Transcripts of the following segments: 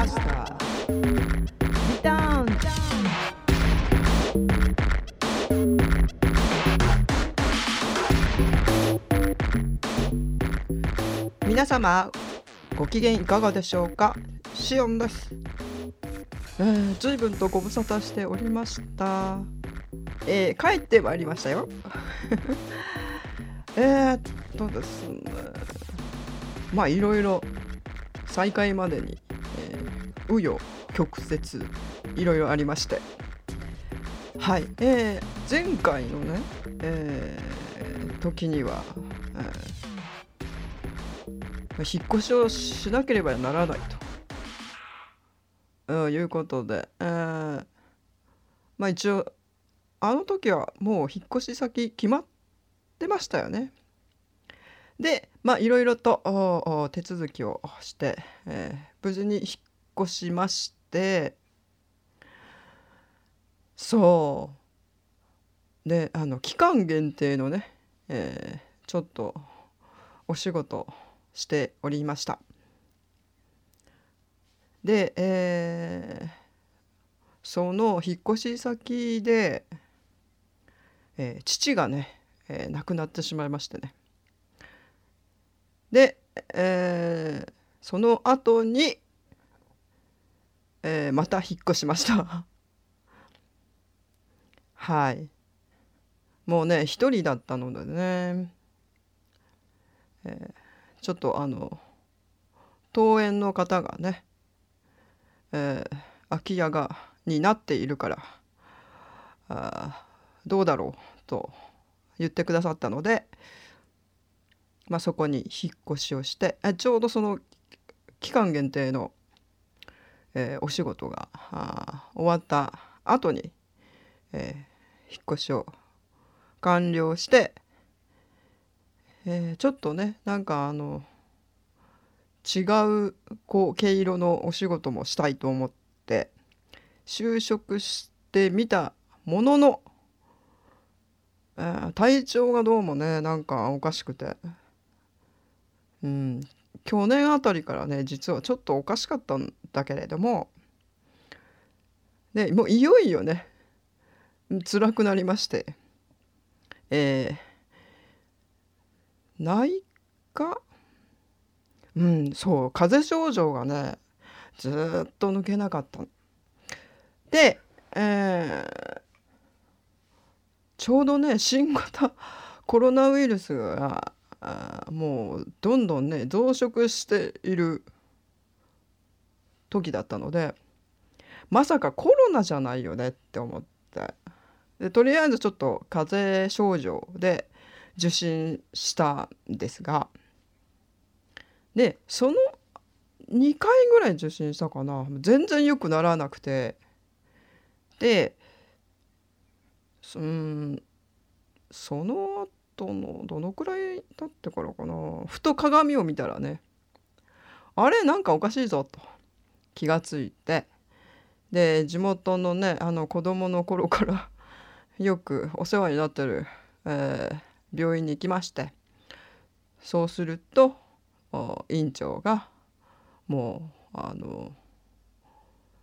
アスターリターン。皆様ご機嫌いかがでしょうか？シオンです、えー、随分とご無沙汰しておりました。えー、帰ってまいりましたよ。えーっとですね。まあいろいろ再開までに、紆余曲折いろいろありまして。はい、えー、前回のね、えー、時には、えー、引っ越しをしなければならないと、いうことで、えー、まあ一応あの時はもう引っ越し先決まってましたよね。でまあいろいろと手続きをして、えー、無事に引っ越しまして。そう。であの期間限定のね、えー、ちょっとお仕事しておりました。で、えー、その引っ越し先で、えー、父がね、えー、亡くなってしまいましてね。で、えー、その後に、えー、また引っ越しました。はい。もうね一人だったのでね、えー、ちょっとあの登園の方がね、えー、空き家がになっているからあどうだろうと言ってくださったので、まあ、そこに引っ越しをしてちょうどその期間限定の、えー、お仕事が終わった後に、えー、引っ越しを完了して、えー、ちょっとねなんかあの違うこう毛色のお仕事もしたいと思って就職してみたもののえー、体調がどうもねなんかおかしくてうん去年あたりからね実はちょっとおかしかったんだけれどもでもういよいよね辛くなりましてえー、内科？うんそう風邪症状がねずっと抜けなかった。でえーちょうどね新型コロナウイルスがもうどんどんね増殖している時だったのでまさかコロナじゃないよねって思って。でとりあえずちょっと風邪症状で受診したんですがでその2回ぐらい受診したかな。全然良くならなくて。でうんその後のどのくらい経ってからかな。ふと鏡を見たらねあれなんかおかしいぞと。気がついて。で地元のねあの子供の頃から よくお世話になってる、えー、病院に行きまして。そうすると院長がもうあの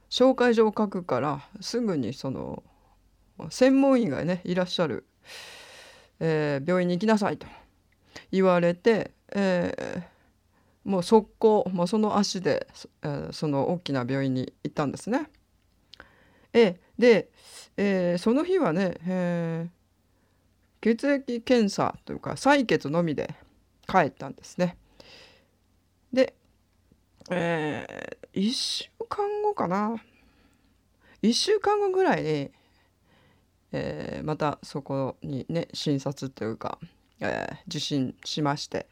紹介状を書くからすぐにその専門医がねいらっしゃる、えー、病院に行きなさいと言われて、えー、もう速攻、まあ、その足で、えー、その大きな病院に行ったんですね。えで、えー、その日はね、えー、血液検査というか採血のみで帰ったんですね。で、えー、1週間後かな1週間後ぐらいにえー、またそこにね診察というか、えー、受診しまして、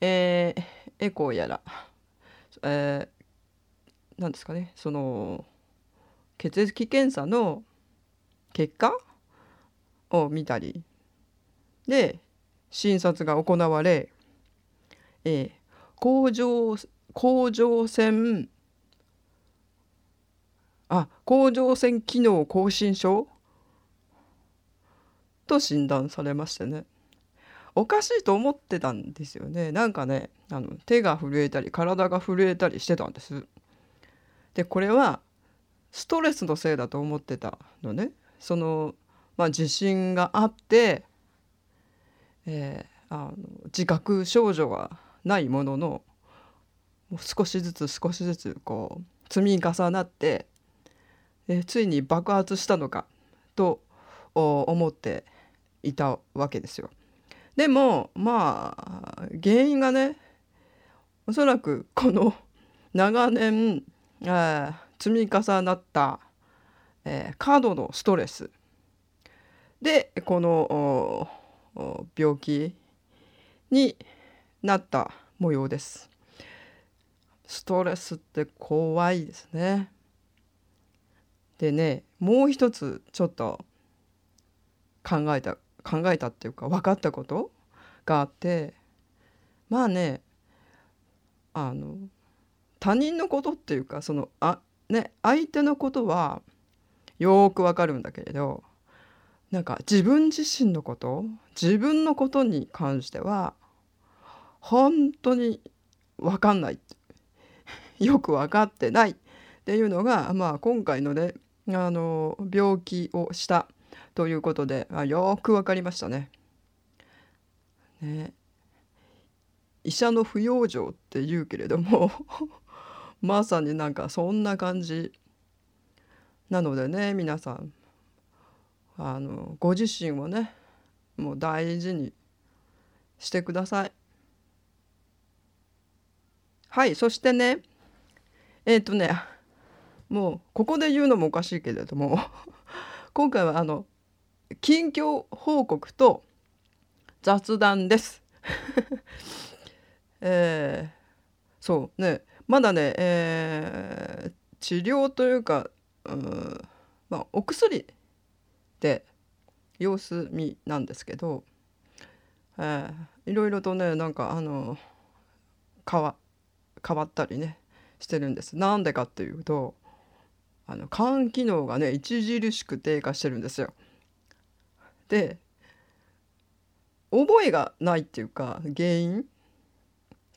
えー、エコーやら、えー、なんですかねその血液検査の結果を見たりで診察が行われ、えー、甲状甲状腺あ甲状腺機能亢進症と診断されましてね。おかしいと思ってたんですよね。なんかねあの手が震えたり体が震えたりしてたんです。でこれはストレスのせいだと思ってたのね。その、まあ、自信があって、えー、あの自覚症状はないものの少しずつ少しずつこう積み重なって、え、ついに爆発したのかと思っていたわけですよ。でもまあ原因がねおそらくこの長年、えー、積み重なった、えー、過度のストレスでこの病気になった模様です。ストレスって怖いですね。でねもう一つちょっと考えた考えたっていうか分かったことがあってまあねあの他人のことっていうかそのあね相手のことはよくわかるんだけれどなんか自分自身のこと自分のことに関しては本当に分かんない よく分かってないっていうのが、まあ、今回のねあの病気をしたということであよく分かりましたね。ね医者の不養生って言うけれども まさになんかそんな感じなのでね皆さんあのご自身をねもう大事にしてください。はいそしてねえっ、ー、とねもうここで言うのもおかしいけれども今回はあの近況報告と雑談です。えー、そうねまだね、えー、治療というか、うんまあ、お薬で様子見なんですけど、えー、いろいろとねなんかあの変わ変わったりねしてるんです。なんでかっていうとあの肝機能がね著しく低下してるんですよ。で覚えがないっていうか原因？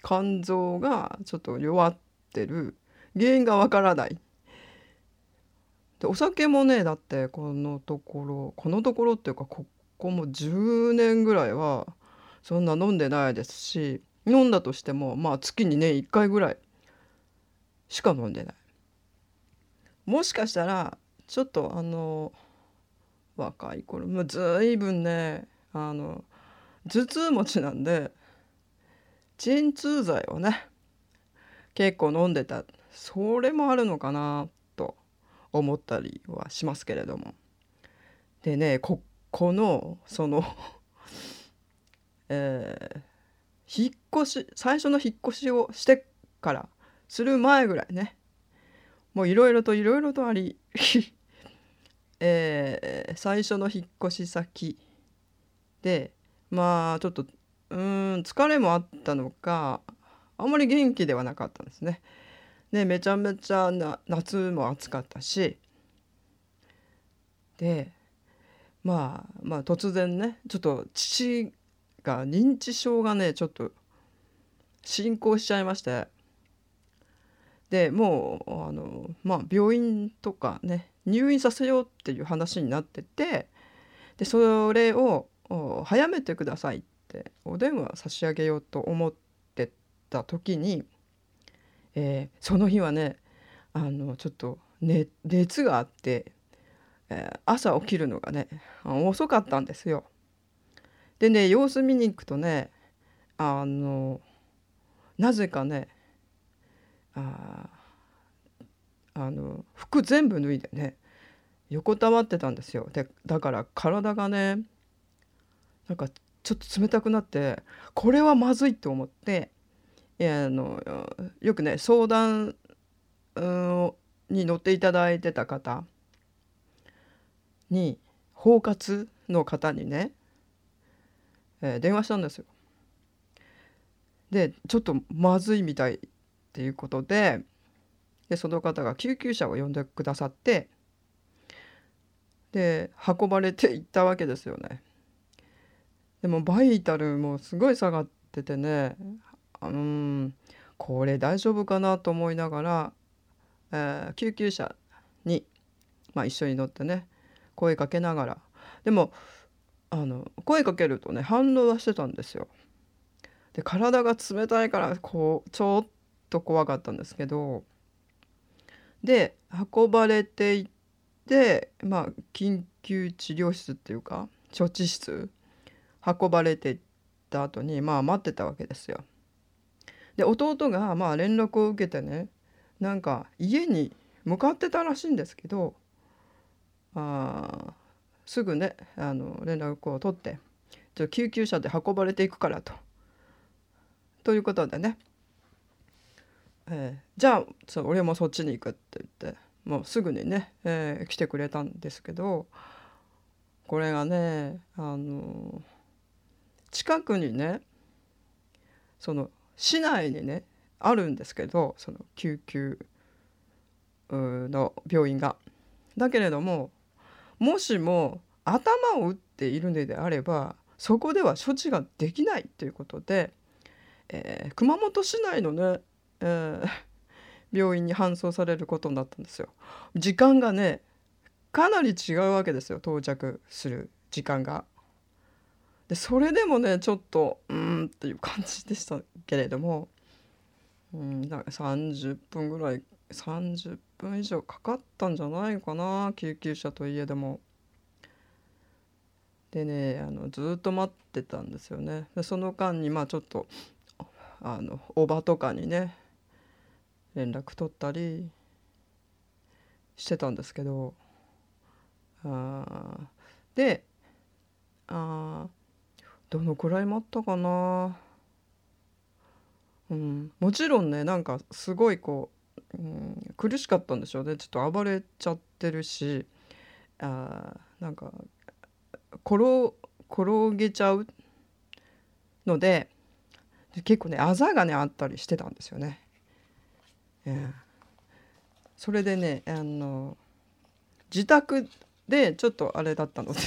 肝臓がちょっと弱ってる。原因がわからない。でお酒もねだってこのところこのところっていうかここも10年ぐらいはそんな飲んでないですし飲んだとしてもまあ月にね1回ぐらいしか飲んでない。もしかしたらちょっとあの若い頃。もうずいぶんねあの頭痛持ちなんで鎮痛剤をね結構飲んでた。それもあるのかなと思ったりはしますけれども。でねここのその えー、引っ越し最初の引っ越しをしてからする前ぐらいねもういろいろといろいろとあり えー、最初の引っ越し先でまあちょっとうん疲れもあったのかあんまり元気ではなかったんですね。でめちゃめちゃな夏も暑かったしでまあまあ突然ねちょっと父が認知症がねちょっと進行しちゃいましてでもうあの、まあ、病院とかね入院させようっていう話になっててでそれを早めてくださいってお電話差し上げようと思ってた時に、えー、その日はねあのちょっと、ね、熱があって、えー、朝起きるのがね遅かったんですよ。でね様子見に行くとねあのなぜかねああの服全部脱いでね横たわってたんですよでだから体がねなんかちょっと冷たくなってこれはまずいって思っていやあのよくね相談に乗っていただいてた方に包括の方にね、えー、電話したんですよ。でちょっとまずいみたいっていうことででその方が救急車を呼んでくださってで運ばれていったわけですよね。でもバイタルもすごい下がっててねうんこれ大丈夫かなと思いながら、えー、救急車に、まあ、一緒に乗ってね声かけながらでもあの声かけるとね反応はしてたんですよ。で体が冷たいからこうちょっと怖かったんですけどで運ばれていってまあ緊急治療室っていうか処置室運ばれていった後にまあ待ってたわけですよ。で弟がまあ連絡を受けてねなんか家に向かってたらしいんですけどあすぐねあの連絡を取ってちょ救急車で運ばれていくからと。ということでね、えー、じゃあ俺もそっちに行くって言ってもうすぐにね、えー、来てくれたんですけどこれがねあの近くにねその市内にねあるんですけどその救急の病院が。だけれどももしも頭を打っているのであればそこでは処置ができないということで、えー、熊本市内のね、えー、病院に搬送されることになったんですよ。時間がねかなり違うわけですよ到着する時間が。でそれでもねちょっとうんっていう感じでしたけれども、うん、だから30分ぐらい30分以上かかったんじゃないかな救急車といえども。でねあのずっと待ってたんですよね。でその間にまあちょっとあのおばとかにね連絡取ったりしてたんですけどあであどのくらい待ったかな、うん、もちろんねなんかすごいこう、うん、苦しかったんでしょうねちょっと暴れちゃってるしあなんか転転げちゃうので結構ねあざがねあったりしてたんですよね。うん、それでねあの自宅でちょっとあれだったので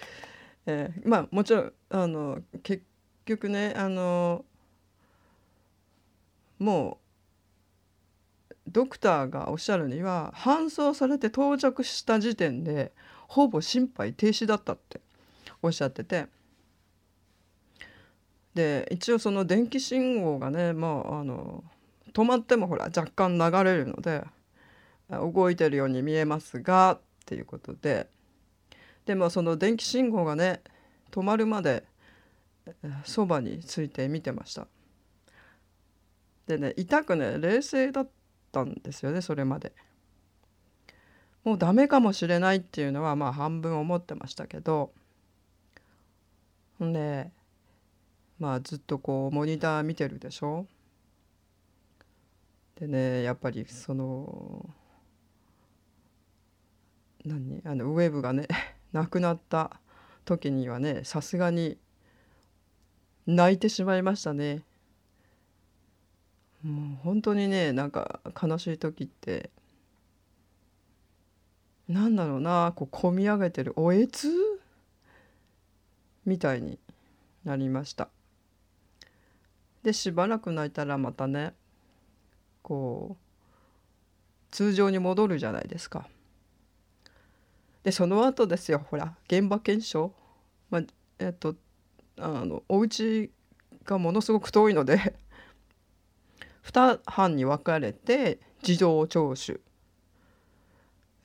えー、まあもちろんあの結局ねあのもうドクターがおっしゃるには搬送されて到着した時点でほぼ心肺停止だったっておっしゃってて。で一応その電気信号がねまああの止まってもほら若干流れるので動いてるように見えますがっていうことで。でもその電気信号がね止まるまでそばについて見てました。でね痛くね冷静だったんですよねそれまで。もうダメかもしれないっていうのはまあ半分思ってましたけど。んでまあずっとこうモニター見てるでしょ？でねやっぱりその何あのウェブがね 亡くなった時にはねさすがに泣いてしまいましたね。もう本当にねなんか悲しい時ってなんだろうなこう込み上げてるおえつみたいになりました。でしばらく泣いたらまたねこう通常に戻るじゃないですか。でその後ですよほら現場検証、まあ、えっとあのお家がものすごく遠いので2班に分かれて事情聴取、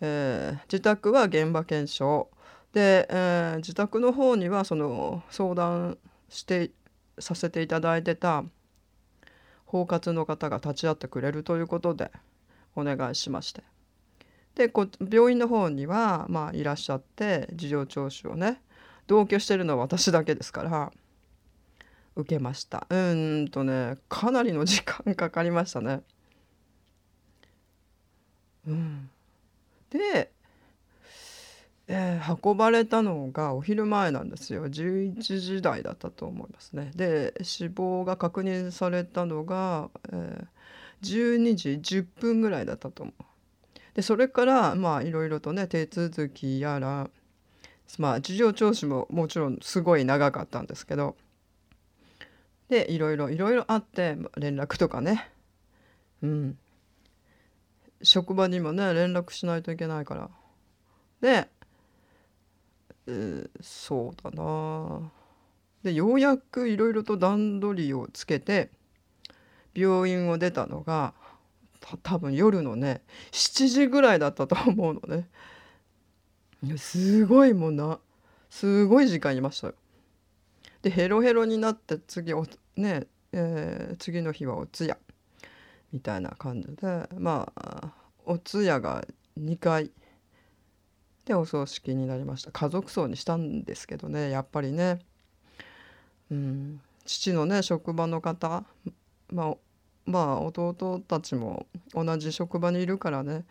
えー、自宅は現場検証。で、えー、自宅の方にはその相談してさせていただいてた包括の方が立ち会ってくれるということでお願いしまして。でこ病院の方にはまあいらっしゃって事情聴取をね同居してるのは私だけですから受けました。うんとねかなりの時間かかりましたね。うん、で、えー、運ばれたのがお昼前なんですよ11時台だったと思いますね。で死亡が確認されたのが、えー、12時10分ぐらいだったと思う。でそれからまあいろいろとね手続きやらまあ事情聴取ももちろんすごい長かったんですけどでいろいろいろいろあって連絡とかねうん職場にもね連絡しないといけないからで、そうだなでようやくいろいろと段取りをつけて病院を出たのが多分夜のね7時ぐらいだったと思うのねすごいもうなすごい時間いましたよ。でヘロヘロになって次おねえー、次の日はお通夜みたいな感じでまあお通夜が2回でお葬式になりました。家族葬にしたんですけどねやっぱりね、うん、父のね職場の方まあまあ弟たちも同じ職場にいるからね。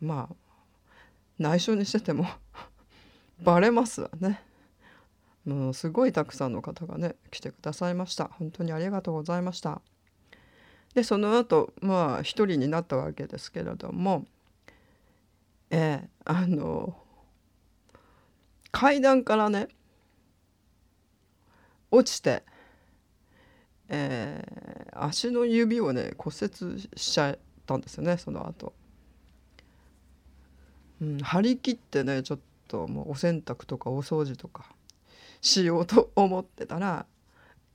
まあ内緒にしてても バレますわね。もうすごいたくさんの方がね来てくださいました。本当にありがとうございました。でその後まあ一人になったわけですけれども。えー、あの階段からね落ちて、えー、足の指をね骨折しちゃったんですよねその後、うん、張り切ってねちょっともうお洗濯とかお掃除とかしようと思ってたら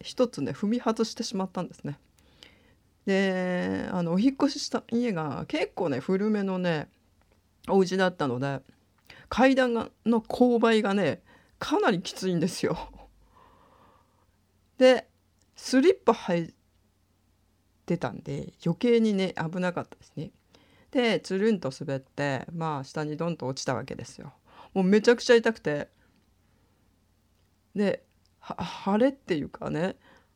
一つね踏み外してしまったんですね。であのお引っ越しした家が結構ね古めのねお家だったので階段がの勾配がねかなりきついんですよ。でスリッパ履いてたんで余計にね危なかったですね。でつるんと滑ってまあ下にドンと落ちたわけですよ。もうめちゃくちゃ痛くてで腫れっていうかね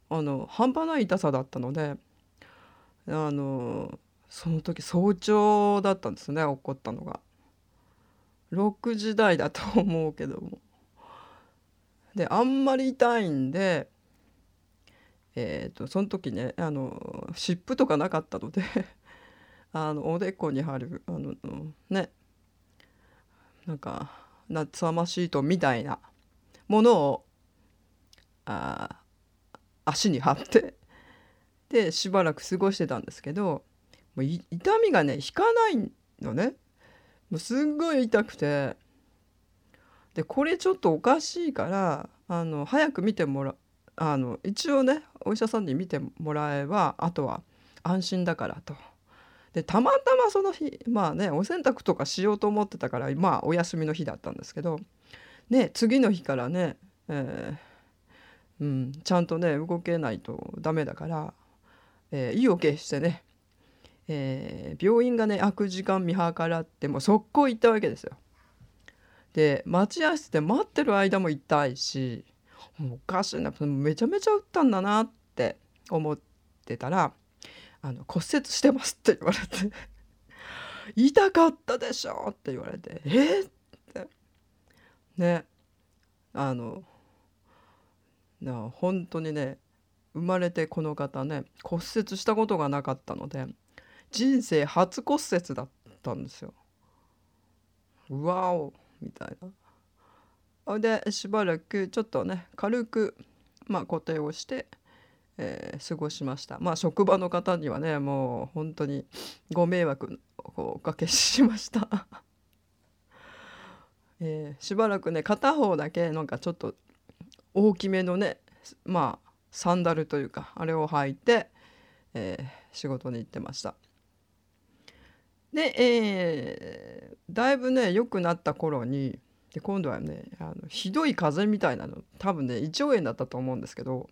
あの半端ない痛さだったのであのその時早朝だったんですね起こったのが。6時台だと思うけども。であんまり痛いんでえーと、その時ねあの湿布とかなかったので あのおでこに貼るあのねなんか夏さまシートみたいなものをあ足に貼ってでしばらく過ごしてたんですけどもう痛みがね引かないのねもうすっごい痛くてでこれちょっとおかしいからあの早く見てもらあの一応ねお医者さんに見てもらえばあとは安心だからと。でたまたまその日まあねお洗濯とかしようと思ってたからまあお休みの日だったんですけどね次の日からね、えーうん、ちゃんとね動けないとダメだから、えー、意を決してね、えー、病院がね空く時間見計らっても速攻行ったわけですよ。で待合室で待ってる間も痛いしおかしいなめちゃめちゃ打ったんだなって思ってたら「あの骨折してます」って言われて「痛かったでしょ」って言われて「えっ?」ってねあのな本当にね生まれてこの方ね骨折したことがなかったので人生初骨折だったんですよ。うわおみたいな。でしばらくちょっとね軽く、まあ、固定をして、えー、過ごしましたまあ職場の方にはねもう本当にご迷惑をおかけしました えー、しばらくね片方だけなんかちょっと大きめのねまあサンダルというかあれを履いて、えー、仕事に行ってました。で、えー、だいぶね良くなった頃にで今度はねあのひどい風邪みたいなの多分ね胃腸炎だったと思うんですけど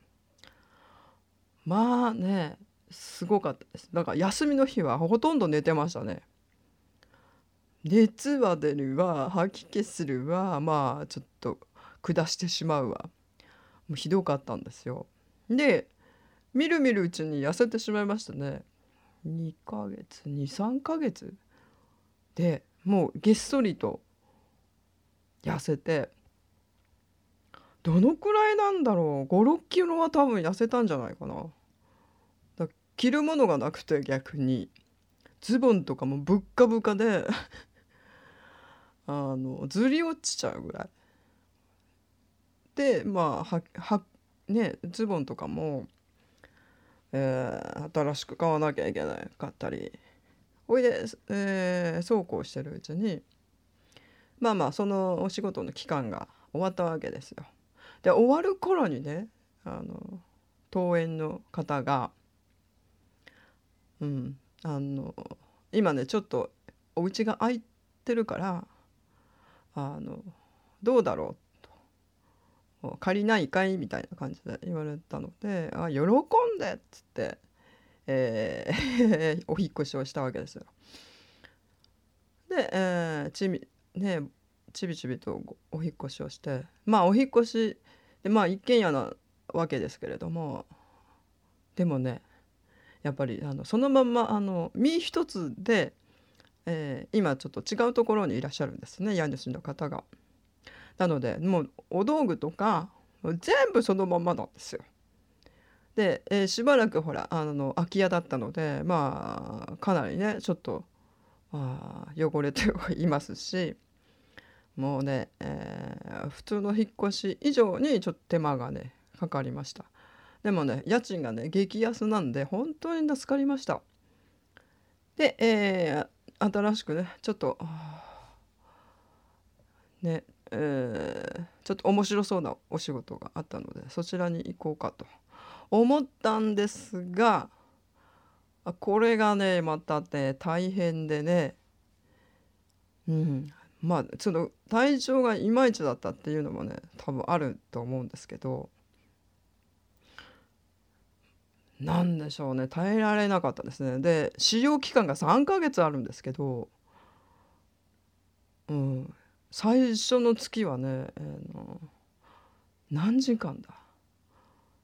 まあねすごかったですだから休みの日はほとんど寝てましたね熱は出るわ吐き気するわまあちょっと下してしまうわもうひどかったんですよ。でみるみるうちに痩せてしまいましたね。2ヶ月23ヶ月でもうげっそりと痩せてどのくらいなんだろう？56キロは多分痩せたんじゃないかな。だ着るものがなくて逆にズボンとかもぶっかぶかで あのずり落ちちゃうぐらい。でまあはねズボンとかも、えー、新しく買わなきゃいけなかったりほいで、えー、そうこうしてるうちにまあまあそのお仕事の期間が終わったわけですよ。で終わる頃にねあの登園の方が、うん、あの今ねちょっとお家が空いてるからあのどうだろうと借りないかい？みたいな感じで言われたのであ喜んでっつって、えー お引越しをしたわけですよ。で、えー、ちびねちびちびとお引越しをしてまあお引越しでまあ一軒家なわけですけれどもでもねやっぱりあのそのまんまあの身一つで、えー、今ちょっと違うところにいらっしゃるんですね家主の方が。なのでもうお道具とか全部そのままなんですよ。で、えー、しばらくほらあの空き家だったのでまあかなりねちょっとあ汚れていますしもうね、えー、普通の引っ越し以上にちょっと手間がねかかりましたでもね家賃がね激安なんで本当に助かりましたで、えー、新しくねちょっとねえー、ちょっと面白そうなお仕事があったのでそちらに行こうかと思ったんですがこれがねまたね大変でね。うん。まあその体調がいまいちだったっていうのもね多分あると思うんですけど。何でしょうね耐えられなかったですね。で使用期間が3ヶ月あるんですけど、うん、最初の月はね、えー、の何時間だ？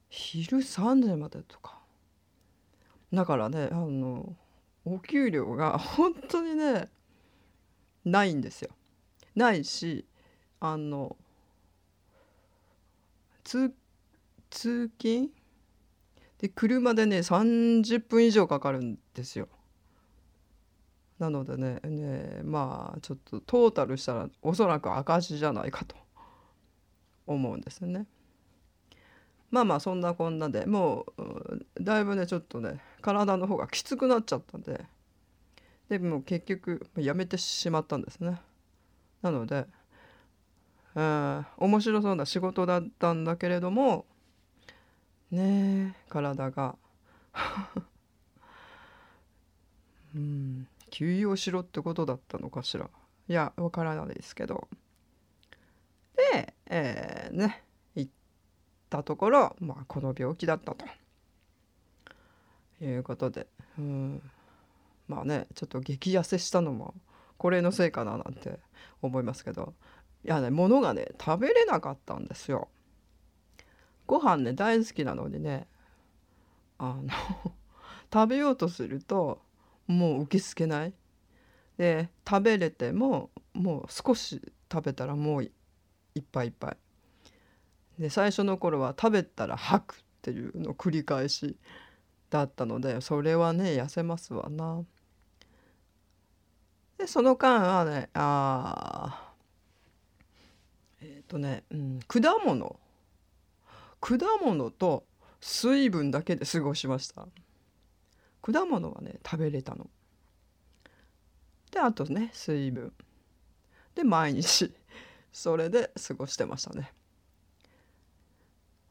昼3時までとかだからねあのお給料が 本当にねないんですよ。ないしあの通通勤？で車でね30分以上かかるんですよ。なのでねねまあちょっとトータルしたらおそらく赤字じゃないかと思うんですよね。まあまあそんなこんなでもうだいぶねちょっとね体の方がきつくなっちゃったんででも結局やめてしまったんですね。なので、えー、面白そうな仕事だったんだけれどもね体が うん休養しろってことだったのかしら？いやわからないですけど。で、えー、ね行ったところ、まあ、この病気だったと。いうことで。うん。まあねちょっと激痩せしたのもこれのせいかななんて思いますけど。いやね物がね食べれなかったんですよ。ご飯ね大好きなのにねあの食べようとするともう受け付けない。で食べれてももう少し食べたらもういっぱいいっぱい。で最初の頃は食べたら吐くっていうの繰り返しだったのでそれはね痩せますわな。でその間はねあえっ、ー、とね、うん、果物果物と水分だけで過ごしました果物はね食べれたの。であとね水分。で毎日。それで過ごしてましたね。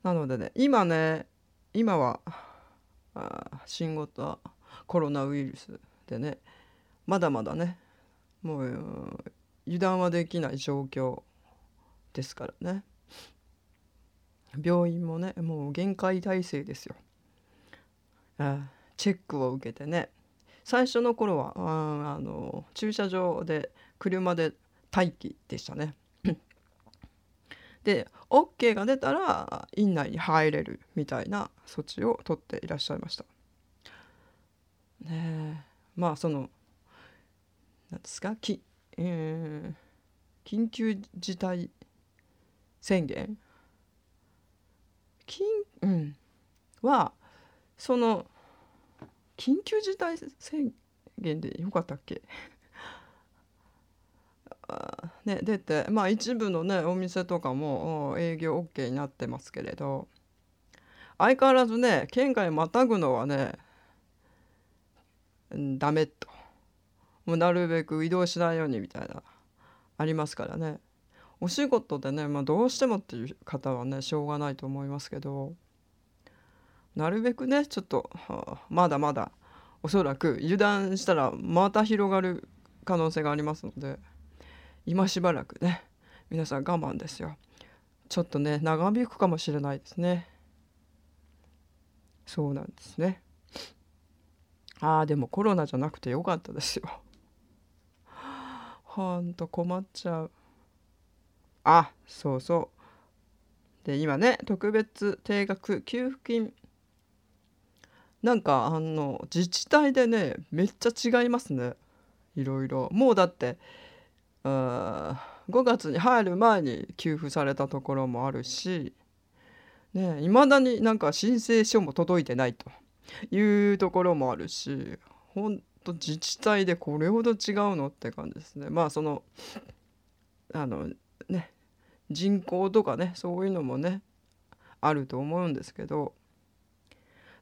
なのでね今ね今はあ新型コロナウイルスでねまだまだねもう油断はできない状況ですからね。病院もねもう限界体制ですよ。あチェックを受けてね。最初の頃はああの駐車場で車で待機でしたね。で OK が出たら院内に入れるみたいな措置を取っていらっしゃいました。ねまあその何ですかき、えー、緊急事態宣言？緊、うん、はその緊急事態宣言でよかったっけ？ね、出てまあ一部のねお店とかも営業 OK になってますけれど。相変わらずね県外またぐのはねダメと。もうなるべく移動しないようにみたいなありますからね。お仕事でね、まあ、どうしてもっていう方はねしょうがないと思いますけど。なるべくねちょっと、まだまだおそらく油断したらまた広がる可能性がありますので今しばらくね皆さん我慢ですよ。ちょっとね長引くかもしれないですね。そうなんですね。ああでもコロナじゃなくてよかったですよ。ほんと困っちゃう。あそうそう。で今ね特別定額給付金なんかあの自治体でねめっちゃ違いますね。いろいろ。もうだってあ5月に入る前に給付されたところもあるしねいまだになんか申請書も届いてないというところもあるしほんと自治体でこれほど違うのって感じですね。まあそのあのね人口とかねそういうのもねあると思うんですけど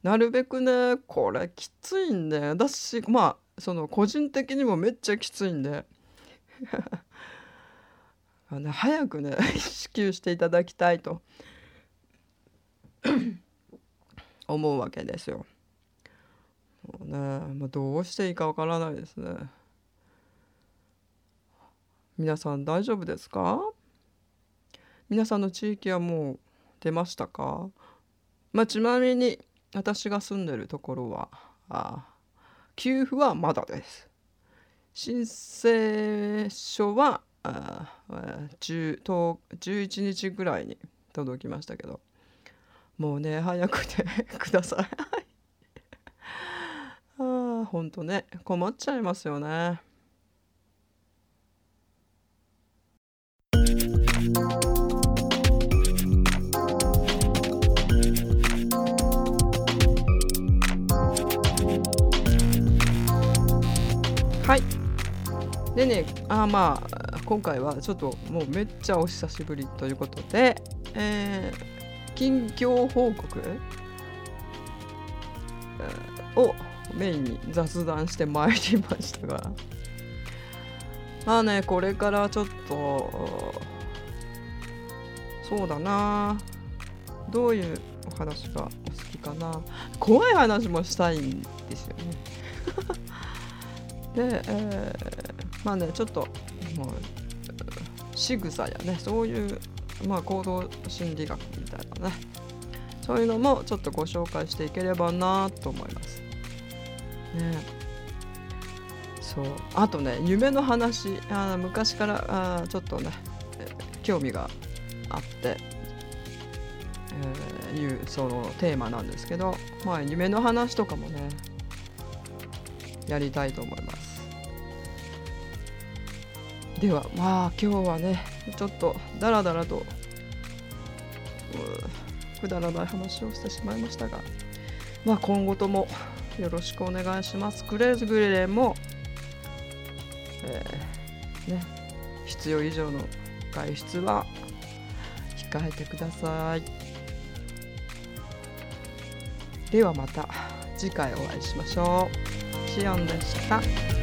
なるべくねこれきついんで私まあその個人的にもめっちゃきついんで あの早くね 支給していただきたいと 思うわけですよ。もうね、まあ、どうしていいかわからないですね。皆さん大丈夫ですか？皆さんの地域はもう出ましたか？まあちなみに私が住んでるところはあ給付はまだです。申請書はあ10 11日ぐらいに届きましたけど。もうね早くて ください。ああほんとね困っちゃいますよね。はい。でねあまあ今回はちょっともうめっちゃお久しぶりということで、えー、近況報告、をメインに雑談してまいりましたが。まあねこれからちょっとそうだな。どういうお話がお好きかな。怖い話もしたいんですよね。で、えー、まあねちょっともう仕草やね。そういう、まあ、行動心理学みたいなね。そういうのもちょっとご紹介していければなと思います。ね、そう。あとね夢の話。あ昔からあちょっとね、興味があって、えー、いうそのテーマなんですけど、まあ、夢の話とかもねやりたいと思います。ではまあ今日はねちょっとダラダラとくだらない話をしてしまいましたが、まあ、今後ともよろしくお願いします。くれぐれも、えー、ね、必要以上の外出は控えてください。ではまた次回お会いしましょう。シオンでした。